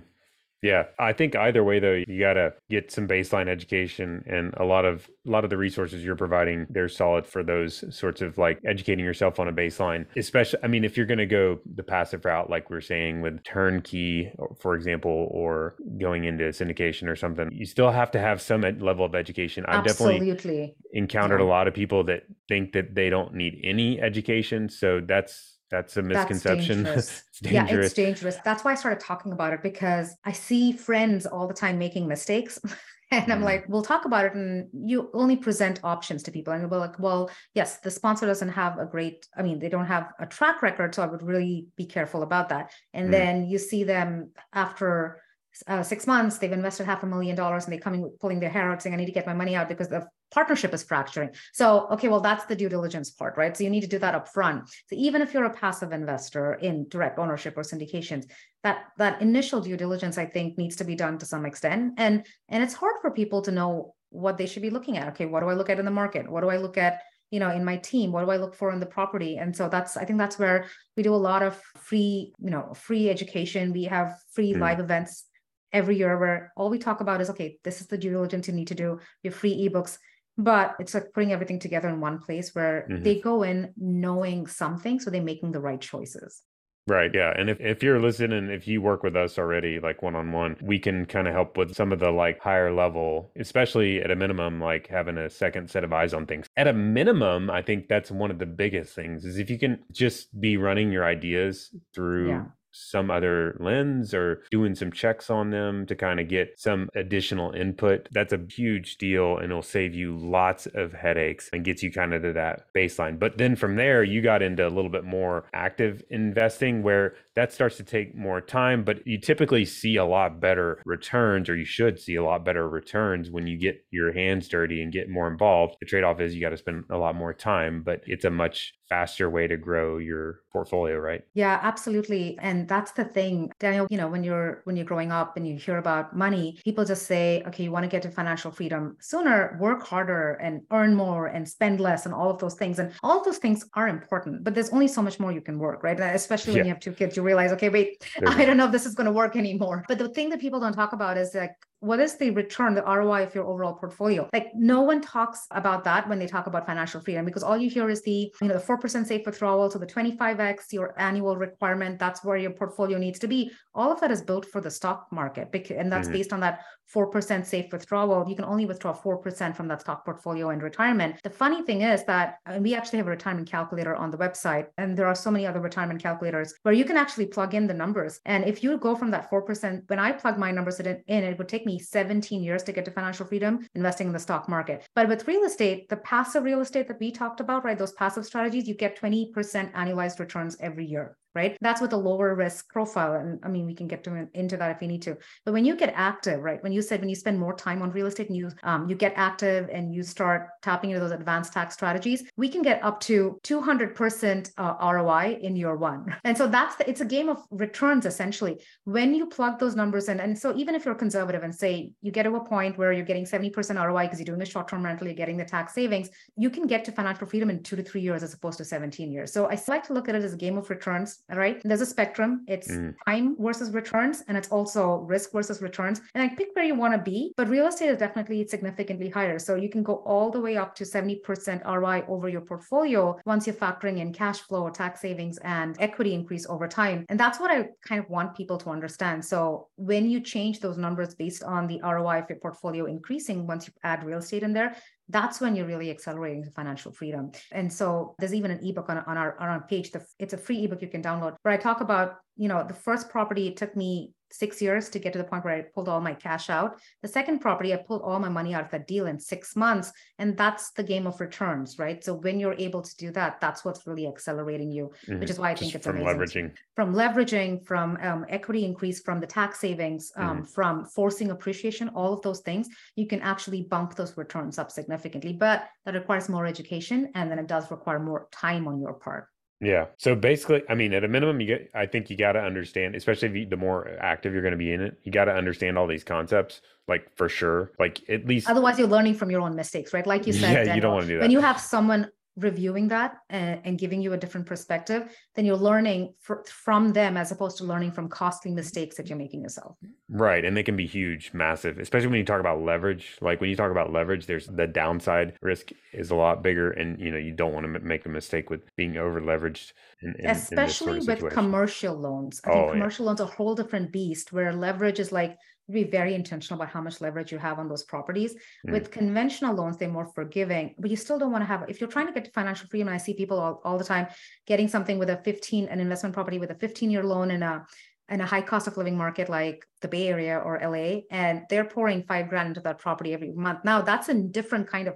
[SPEAKER 1] Yeah, I think either way though, you got to get some baseline education and a lot of a lot of the resources you're providing, they're solid for those sorts of like educating yourself on a baseline. Especially I mean if you're going to go the passive route like we're saying with turnkey for example or going into syndication or something, you still have to have some level of education. I've Absolutely. definitely encountered yeah. a lot of people that think that they don't need any education, so that's that's a misconception. That's
[SPEAKER 2] dangerous. it's dangerous. Yeah, it's dangerous. That's why I started talking about it because I see friends all the time making mistakes. and mm. I'm like, we'll talk about it. And you only present options to people. And we will like, well, yes, the sponsor doesn't have a great, I mean, they don't have a track record. So I would really be careful about that. And mm. then you see them after uh, six months, they've invested half a million dollars and they're coming pulling their hair out saying, I need to get my money out because the partnership is fracturing. So, okay, well, that's the due diligence part, right? So you need to do that up front. So even if you're a passive investor in direct ownership or syndications, that that initial due diligence, I think, needs to be done to some extent. And and it's hard for people to know what they should be looking at. Okay, what do I look at in the market? What do I look at you know in my team what do i look for in the property and so that's i think that's where we do a lot of free you know free education we have free mm. live events every year where all we talk about is okay this is the due diligence you need to do your free ebooks but it's like putting everything together in one place where mm-hmm. they go in knowing something so they're making the right choices
[SPEAKER 1] Right. Yeah. And if, if you're listening, if you work with us already, like one on one, we can kind of help with some of the like higher level, especially at a minimum, like having a second set of eyes on things. At a minimum, I think that's one of the biggest things is if you can just be running your ideas through yeah some other lens or doing some checks on them to kind of get some additional input. That's a huge deal and it'll save you lots of headaches and gets you kind of to that baseline. But then from there, you got into a little bit more active investing where that starts to take more time, but you typically see a lot better returns, or you should see a lot better returns when you get your hands dirty and get more involved. The trade off is you got to spend a lot more time, but it's a much faster way to grow your portfolio right
[SPEAKER 2] yeah absolutely and that's the thing daniel you know when you're when you're growing up and you hear about money people just say okay you want to get to financial freedom sooner work harder and earn more and spend less and all of those things and all of those things are important but there's only so much more you can work right especially when yeah. you have two kids you realize okay wait i don't know if this is going to work anymore. But the thing that people don't talk about is like what is the return, the ROI of your overall portfolio? Like no one talks about that when they talk about financial freedom because all you hear is the, you know, the 4% safe withdrawal, so the 25x, your annual requirement, that's where your portfolio needs to be. All of that is built for the stock market and that's mm-hmm. based on that 4% safe withdrawal. You can only withdraw 4% from that stock portfolio in retirement. The funny thing is that we actually have a retirement calculator on the website, and there are so many other retirement calculators where you can actually plug in the numbers. And if you go from that 4%, when I plug my numbers in, it would take me 17 years to get to financial freedom investing in the stock market. But with real estate, the passive real estate that we talked about, right, those passive strategies, you get 20% annualized returns every year right? That's with a lower risk profile. And I mean, we can get to into that if we need to. But when you get active, right? When you said when you spend more time on real estate and you um, you get active and you start tapping into those advanced tax strategies, we can get up to 200% uh, ROI in year one. And so that's the, it's a game of returns essentially. When you plug those numbers in, and so even if you're conservative and say you get to a point where you're getting 70% ROI because you're doing a short-term rental, you're getting the tax savings, you can get to financial freedom in two to three years as opposed to 17 years. So I like to look at it as a game of returns right? There's a spectrum. It's mm. time versus returns, and it's also risk versus returns. And I pick where you want to be, but real estate is definitely significantly higher. So you can go all the way up to 70% ROI over your portfolio once you're factoring in cash flow, tax savings, and equity increase over time. And that's what I kind of want people to understand. So when you change those numbers based on the ROI of your portfolio increasing, once you add real estate in there, that's when you're really accelerating to financial freedom. And so there's even an ebook on, on our on our page. The, it's a free ebook you can download where I talk about, you know, the first property it took me six years to get to the point where I pulled all my cash out. The second property, I pulled all my money out of that deal in six months. And that's the game of returns, right? So when you're able to do that, that's what's really accelerating you, mm-hmm. which is why I think Just it's
[SPEAKER 1] from
[SPEAKER 2] amazing.
[SPEAKER 1] leveraging.
[SPEAKER 2] From leveraging, from um, equity increase, from the tax savings, um, mm-hmm. from forcing appreciation, all of those things, you can actually bump those returns up significantly. But that requires more education and then it does require more time on your part.
[SPEAKER 1] Yeah. So basically, I mean, at a minimum, you get. I think you got to understand, especially if you, the more active you're going to be in it, you got to understand all these concepts, like for sure. Like at least.
[SPEAKER 2] Otherwise, you're learning from your own mistakes, right? Like you said.
[SPEAKER 1] Yeah, Daniel, you don't want to do that.
[SPEAKER 2] When you have someone reviewing that and, and, giving you a different perspective, then you're learning for, from them as opposed to learning from costly mistakes that you're making yourself.
[SPEAKER 1] Right. And they can be huge, massive, especially when you talk about leverage. Like when you talk about leverage, there's the downside risk is a lot bigger. And, you know, you don't want to make a mistake with being over leveraged. In,
[SPEAKER 2] in, especially in sort of with commercial loans. I oh, think commercial yeah. loans are a whole different beast where leverage is like be very intentional about how much leverage you have on those properties. Mm. With conventional loans, they're more forgiving, but you still don't want to have, if you're trying to get to financial freedom, I see people all, all the time getting something with a 15, an investment property with a 15 year loan in a, in a high cost of living market like the Bay Area or LA, and they're pouring five grand into that property every month. Now that's a different kind of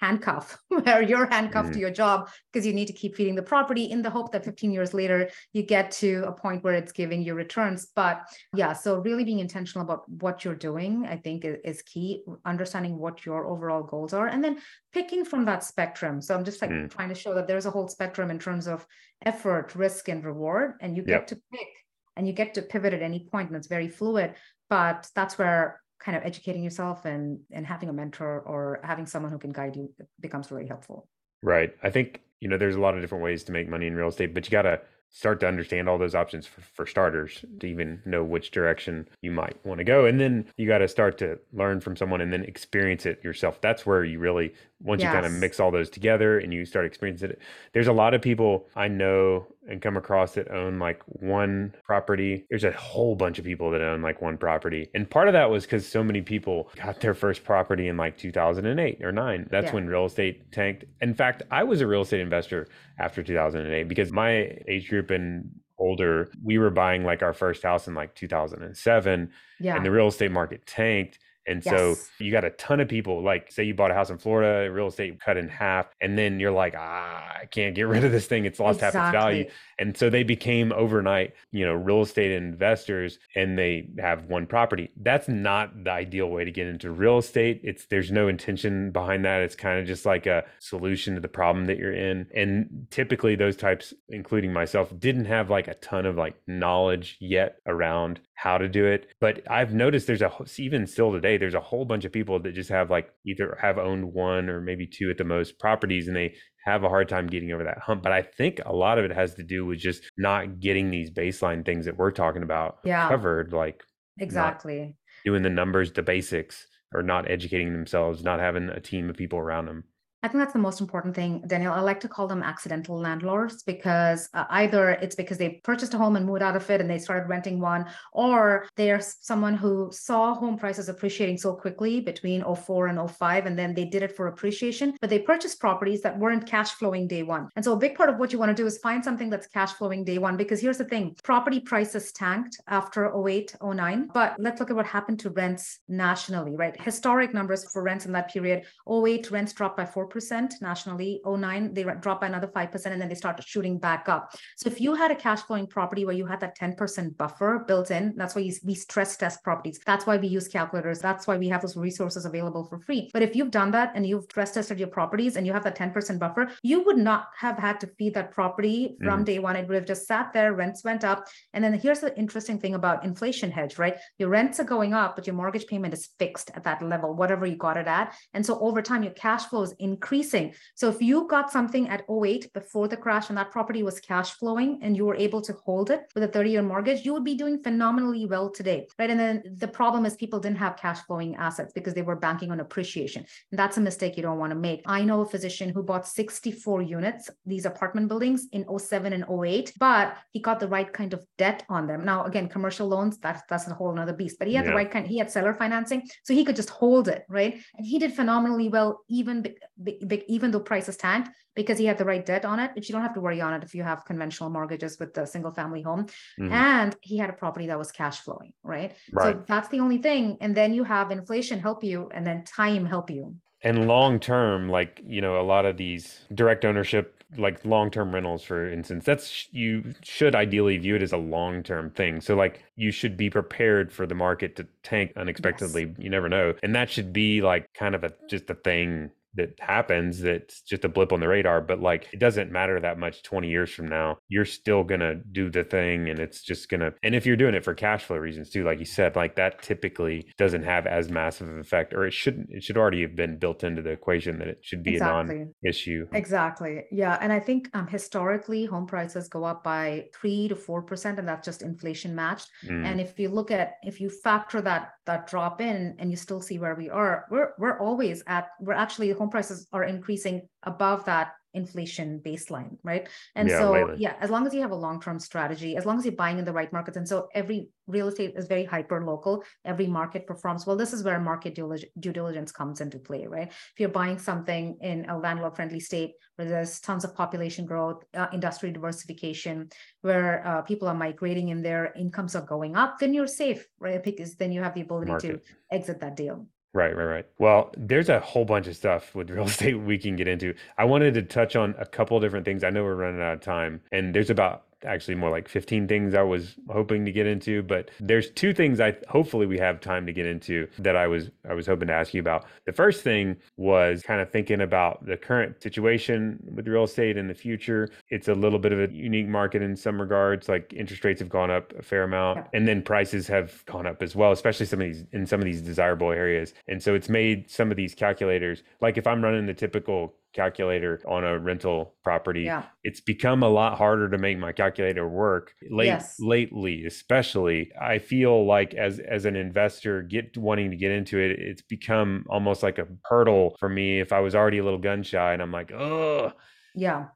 [SPEAKER 2] handcuff where you're handcuffed
[SPEAKER 1] Mhm.
[SPEAKER 2] to your job because you need to keep feeding the property in the hope that 15 years later you get to a point where it's giving you returns but yeah so really being intentional about what you're doing i think is, is key understanding what your overall goals are and then picking from that spectrum so i'm just like
[SPEAKER 1] Mm.
[SPEAKER 2] trying to show that there's a whole spectrum in terms of effort risk and reward and you
[SPEAKER 1] Yep.
[SPEAKER 2] get to pick and you get to pivot at any point and it's very fluid but that's where kind of educating yourself and and having a mentor or having someone who can guide you becomes really helpful
[SPEAKER 1] Right. I think, you know, there's a lot of different ways to make money in real estate, but you got to start to understand all those options for, for starters mm-hmm. to even know which direction you might want to go. And then you got to start to learn from someone and then experience it yourself. That's where you really, once you kind of mix all those together and you start experiencing it, there's a lot of people I know and come across that own like one property. There's a whole bunch of people that own like one property. And part of that was because so many people got their first property in like 2008 or 9. That's
[SPEAKER 2] Yeah.
[SPEAKER 1] when real estate tanked. In fact, I was a real estate investor after 2008 because my age group and older, we were buying like our first house in like 2007
[SPEAKER 2] yeah
[SPEAKER 1] and the real estate market tanked. And so you got a ton of people, like say you bought a house in Florida, real estate cut in half, and then you're like, ah, I can't get rid of this thing. It's lost half its value. And so they became overnight, you know, real estate investors and they have one property. That's not the ideal way to get into real estate. It's there's no intention behind that. It's kind of just like a solution to the problem that you're in. And typically those types, including myself, didn't have like a ton of like knowledge yet around how to do it. But I've noticed there's a even still today, there's a whole bunch of people that just have like either have owned one or maybe two at the most properties and they have a hard time getting over that hump. But I think a lot of it has to do with just not getting these baseline things that we're talking about
[SPEAKER 2] Yeah.
[SPEAKER 1] covered, like
[SPEAKER 2] exactly
[SPEAKER 1] doing the numbers, the basics, or not educating themselves, not having a team of people around them.
[SPEAKER 2] I think that's the most important thing, Daniel. I like to call them accidental landlords because uh, either it's because they purchased a home and moved out of it and they started renting one, or they're someone who saw home prices appreciating so quickly between 04 and 05, and then they did it for appreciation, but they purchased properties that weren't cash flowing day one. And so a big part of what you want to do is find something that's cash flowing day one, because here's the thing property prices tanked after 08, 09. But let's look at what happened to rents nationally, right? Historic numbers for rents in that period 08 rents dropped by 4% nationally 09 they drop by another 5% and then they start shooting back up. So if you had a cash flowing property where you had that 10% buffer built in that's why you, we stress test properties. That's why we use calculators. That's why we have those resources available for free. But if you've done that and you've stress tested your properties and you have that 10% buffer you would not have had to feed that property from mm. day one. It would have just sat there rents went up. And then here's the interesting thing about inflation hedge right? Your rents are going up but your mortgage payment is fixed at that level whatever you got it at. And so over time your cash flow is increasing so if you got something at 08 before the crash and that property was cash flowing and you were able to hold it with a 30 year mortgage you would be doing phenomenally well today right? And then the problem is people didn't have cash flowing assets because they were banking on appreciation. And that's a mistake you don't want to make. I know a physician who bought 64 units these apartment buildings in 07 and 08 but he got the right kind of debt on them. Now again commercial loans that's that's a whole other beast but he had the right kind he had seller financing so he could just hold it right? And he did phenomenally well even be- even though prices tanked because he had the right debt on it which you don't have to worry on it if you have conventional mortgages with the single family home
[SPEAKER 1] Mhm.
[SPEAKER 2] and he had a property that was cash flowing right so that's the only thing and then you have inflation help you and then time help you
[SPEAKER 1] And long term, like, you know, a lot of these direct ownership, like long term rentals, for instance, that's you should ideally view it as a long term thing. So, like, you should be prepared for the market to tank unexpectedly. You never know. And that should be like kind of a just a thing that happens that's just a blip on the radar but like it doesn't matter that much 20 years from now you're still gonna do the thing and it's just gonna and if you're doing it for cash flow reasons too like you said like that typically doesn't have as massive of effect or it shouldn't it should already have been built into the equation that it should be a non-issue
[SPEAKER 2] Exactly. Yeah. And I think um, historically, home prices go up by three to four percent, and that's just inflation matched.
[SPEAKER 1] Mm,
[SPEAKER 2] And if you look at if you factor that that drop in, and you still see where we are, we're we're always at we're actually home prices are increasing above that inflation baseline, right? And
[SPEAKER 1] Yeah,
[SPEAKER 2] so
[SPEAKER 1] lately.
[SPEAKER 2] yeah, as long as you have a long term strategy, as long as you're buying in the right markets, and so every real estate is very hyper local. Every market performs well. This is where market due diligence comes into play, right? If you're buying something in a landlord friendly state where there's tons of population growth, uh, industry diversification, where uh, people are migrating and their incomes are going up, then you're safe, right? Because then you have the ability to exit that deal.
[SPEAKER 1] Right, right, right. Well, there's a whole bunch of stuff with real estate we can get into. I wanted to touch on a couple different things. I know we're running out of time, and there's about actually more like 15 things I was hoping to get into, but there's two things I hopefully we have time to get into that I was I was hoping to ask you about. The first thing was kind of thinking about the current situation with real estate in the future. It's a little bit of a unique market in some regards, like interest rates have gone up a fair amount and then prices have gone up as well, especially some of these in some of these desirable areas. And so it's made some of these calculators like if I'm running the typical calculator on a rental property. Yeah. It's become a lot harder to make my calculator work. Late yes. lately, especially, I feel like as as an investor get wanting to get into it, it's become almost like a hurdle for me if I was already a little gun shy and I'm like, "Oh,
[SPEAKER 2] yeah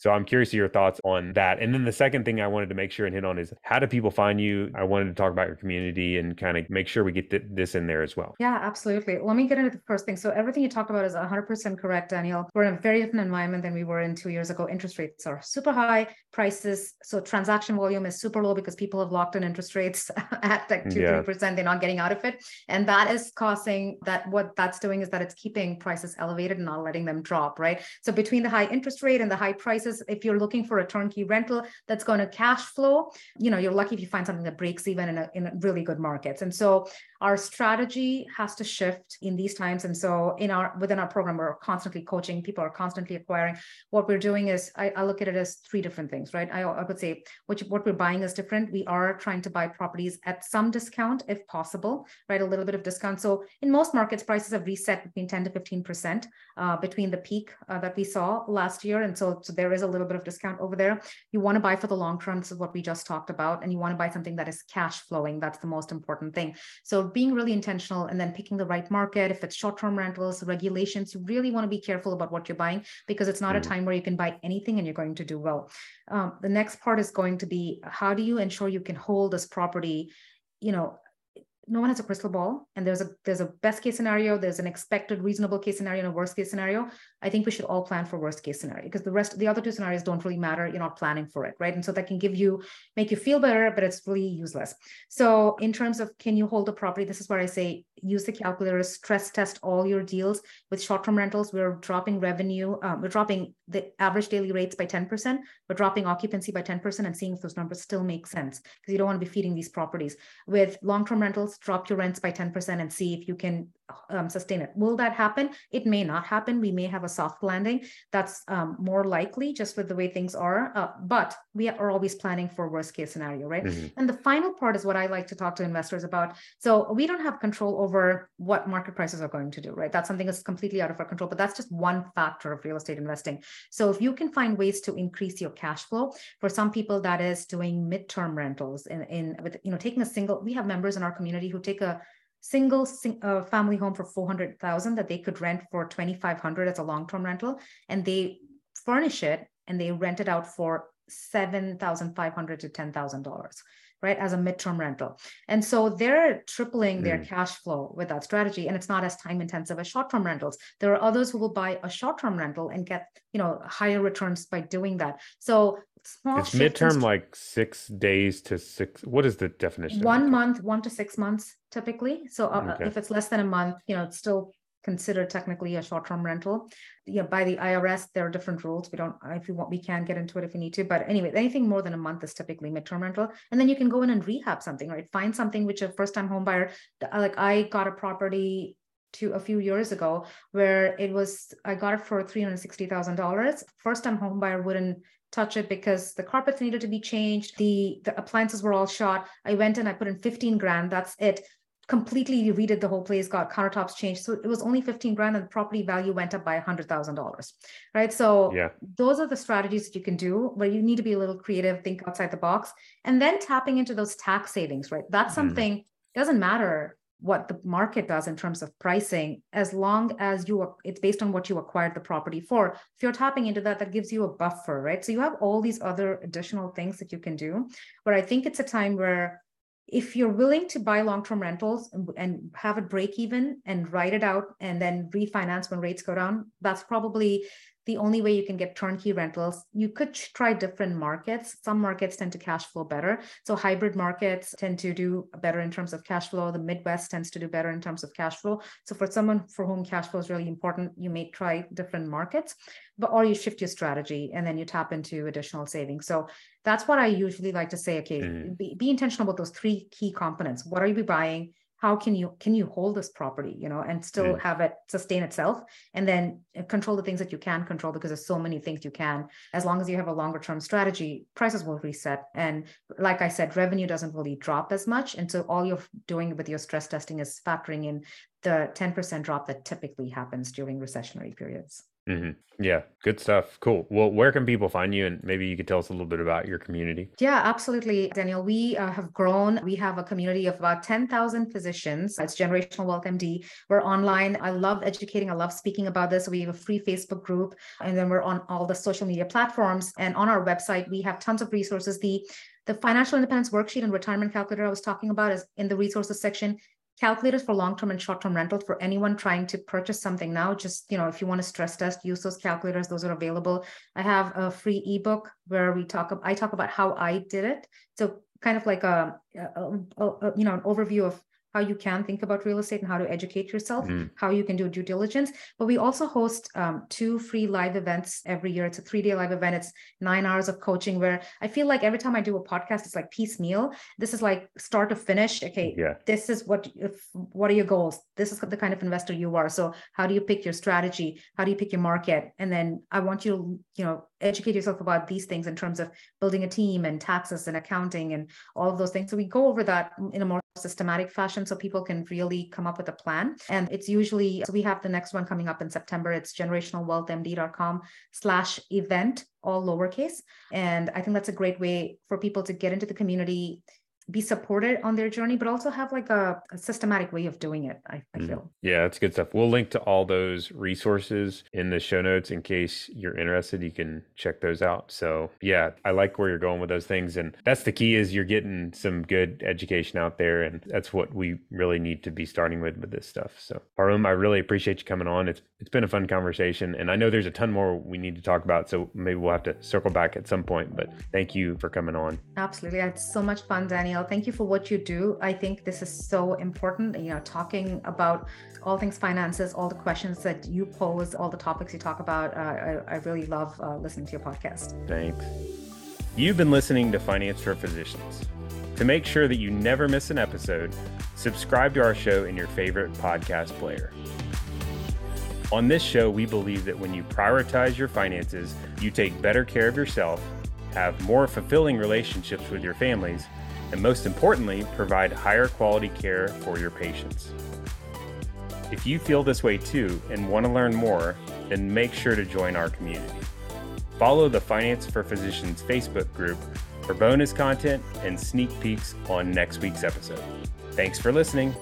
[SPEAKER 1] so I'm curious your thoughts on that. And then the second thing I wanted to make sure and hit on is how do people find you? I wanted to talk about your community and kind of make sure we get th- this in there as well.
[SPEAKER 2] Yeah, absolutely. Let me get into the first thing. So everything you talked about is 100% correct, Daniel. We're in a very different environment than we were in two years ago. Interest rates are super high, prices, so transaction volume is super low because people have locked in interest rates at like two, three percent. They're not getting out of it. And that is causing that what that's doing is that it's keeping prices elevated and not letting them drop, right? So between the high interest rate and the high prices, if you're looking for a turnkey rental that's going to cash flow, you know, you're lucky if you find something that breaks even in a, in a really good markets. And so our strategy has to shift in these times. And so in our within our program, we're constantly coaching, people are constantly acquiring. What we're doing is I, I look at it as three different things, right? I, I would say what, what we're buying is different. We are trying to buy properties at some discount if possible, right? A little bit of discount. So in most markets, prices have reset between 10 to 15% uh, between the peak uh, that we saw last year. And so, so there is a little bit of discount over there. You want to buy for the long term. This is what we just talked about. And you want to buy something that is cash flowing. That's the most important thing. So being really intentional and then picking the right market. If it's short-term rentals, regulations, you really want to be careful about what you're buying because it's not mm. a time where you can buy anything and you're going to do well. Um, the next part is going to be how do you ensure you can hold this property, you know, no one has a crystal ball and there's a there's a best case scenario there's an expected reasonable case scenario and a worst case scenario i think we should all plan for worst case scenario because the rest the other two scenarios don't really matter you're not planning for it right? And so that can give you make you feel better but it's really useless. So in terms of can you hold a property? This is where i say use the calculator stress test all your deals. With short-term rentals we're dropping revenue um, we're dropping the average daily rates by 10% we're dropping occupancy by 10% and seeing if those numbers still make sense because you don't want to be feeding these properties. With long-term rentals drop your rents by 10% and see if you can um, sustain it. Will that happen? It may not happen. We may have a soft landing. That's um, more likely just with the way things are. Uh, but we are always planning for worst case scenario, right? Mm-hmm. And the final part is what I like to talk to investors about. So we don't have control over what market prices are going to do, right? That's something that's completely out of our control, but that's just one factor of real estate investing. So if you can find ways to increase your cash flow, for some people that is doing midterm rentals in, in with you know taking a single. We have members in our community who take a single uh, family home for 400,000 that they could rent for 2,500 as a long-term rental and they furnish it and they rent it out for 7,500 to $10,000 right as a midterm rental and so they're tripling their mm. cash flow with that strategy and it's not as time intensive as short-term rentals there are others who will buy a short-term rental and get you know higher returns by doing that so
[SPEAKER 1] Small it's midterm like six days to six. What is the definition?
[SPEAKER 2] One month, one to six months typically. So uh, okay. if it's less than a month, you know, it's still considered technically a short-term rental. Yeah, by the IRS, there are different rules. We don't, if you want, we can get into it if you need to. But anyway, anything more than a month is typically midterm rental. And then you can go in and rehab something, right? Find something which a first-time home buyer, like I got a property to a few years ago where it was I got it for three hundred sixty thousand dollars. First time home buyer wouldn't touch it because the carpets needed to be changed. The the appliances were all shot. I went and I put in 15 grand. That's it. Completely redid the whole place, got countertops changed. So it was only 15 grand and the property value went up by $100,000. Right. So yeah. those are the strategies that you can do where you need to be a little creative, think outside the box, and then tapping into those tax savings, right? That's mm-hmm. something doesn't matter what the market does in terms of pricing as long as you it's based on what you acquired the property for if you're tapping into that that gives you a buffer right so you have all these other additional things that you can do but i think it's a time where if you're willing to buy long-term rentals and, and have it break even and write it out and then refinance when rates go down that's probably the only way you can get turnkey rentals. You could try different markets. Some markets tend to cash flow better. So hybrid markets tend to do better in terms of cash flow. The Midwest tends to do better in terms of cash flow. So for someone for whom cash flow is really important, you may try different markets, but or you shift your strategy and then you tap into additional savings. So that's what I usually like to say. Okay, mm. be, be intentional about those three key components. What are you buying? How can you can you hold this property you know and still mm. have it sustain itself? And then uh, control the things that you can control because there's so many things you can. As long as you have a longer term strategy prices will reset. And like i said revenue doesn't really drop as much. And so all you're doing with your stress testing is factoring in the 10% drop that typically happens during recessionary periods
[SPEAKER 1] Mm-hmm. Yeah, good stuff. Cool. Well, where can people find you? And maybe you could tell us a little bit about your community.
[SPEAKER 2] Yeah, absolutely, Daniel. We uh, have grown. We have a community of about 10,000 physicians. It's Generational Wealth MD. We're online. I love educating. I love speaking about this. We have a free Facebook group, and then we're on all the social media platforms. And on our website, we have tons of resources. The the financial independence worksheet and retirement calculator I was talking about is in the resources section calculators for long-term and short-term rentals for anyone trying to purchase something now. Just you know if you want to stress test use those calculators. Those are available. I have a free ebook where we talk i talk about how i did it. So kind of like a, a, a, a you know an overview of how you can think about real estate and how to educate yourself, mm. how you can do due diligence. But we also host um, two free live events every year. It's a three day live event. It's nine hours of coaching where I feel like every time I do a podcast, it's like piecemeal. This is like start to finish. Okay, yeah. this is what if, what are your goals? This is the kind of investor you are. So how do you pick your strategy? How do you pick your market? And then I want you to you know educate yourself about these things in terms of building a team and taxes and accounting and all of those things. So we go over that in a more systematic fashion so people can really come up with a plan. And it's usually, so we have the next one coming up in September. It's generationalwealthmd.com slash event, all lowercase. And I think that's a great way for people to get into the community, be supported on their journey, but also have like a, a systematic way of doing it. I, I mm-hmm. feel.
[SPEAKER 1] Yeah, that's good stuff. We'll link to all those resources in the show notes in case you're interested. You can check those out. So yeah, I like where you're going with those things, and that's the key is you're getting some good education out there, and that's what we really need to be starting with with this stuff. So Param, I really appreciate you coming on. It's it's been a fun conversation, and I know there's a ton more we need to talk about. So maybe we'll have to circle back at some point. But thank you for coming on.
[SPEAKER 2] Absolutely, it's so much fun, Daniel. Thank you for what you do. I think this is so important. You know, talking about all things finances, all the questions that you pose, all the topics you talk about. Uh, I, I, really love uh, listening to your podcast.
[SPEAKER 1] Thanks. You've been listening to Finance for Physicians. To make sure that you never miss an episode, subscribe to our show in your favorite podcast player. On this show, we believe that when you prioritize your finances, you take better care of yourself, have more fulfilling relationships with your families, and most importantly, provide higher quality care for your patients. If you feel this way too and want to learn more, then make sure to join our community. Follow the Finance for Physicians Facebook group for bonus content and sneak peeks on next week's episode. Thanks for listening.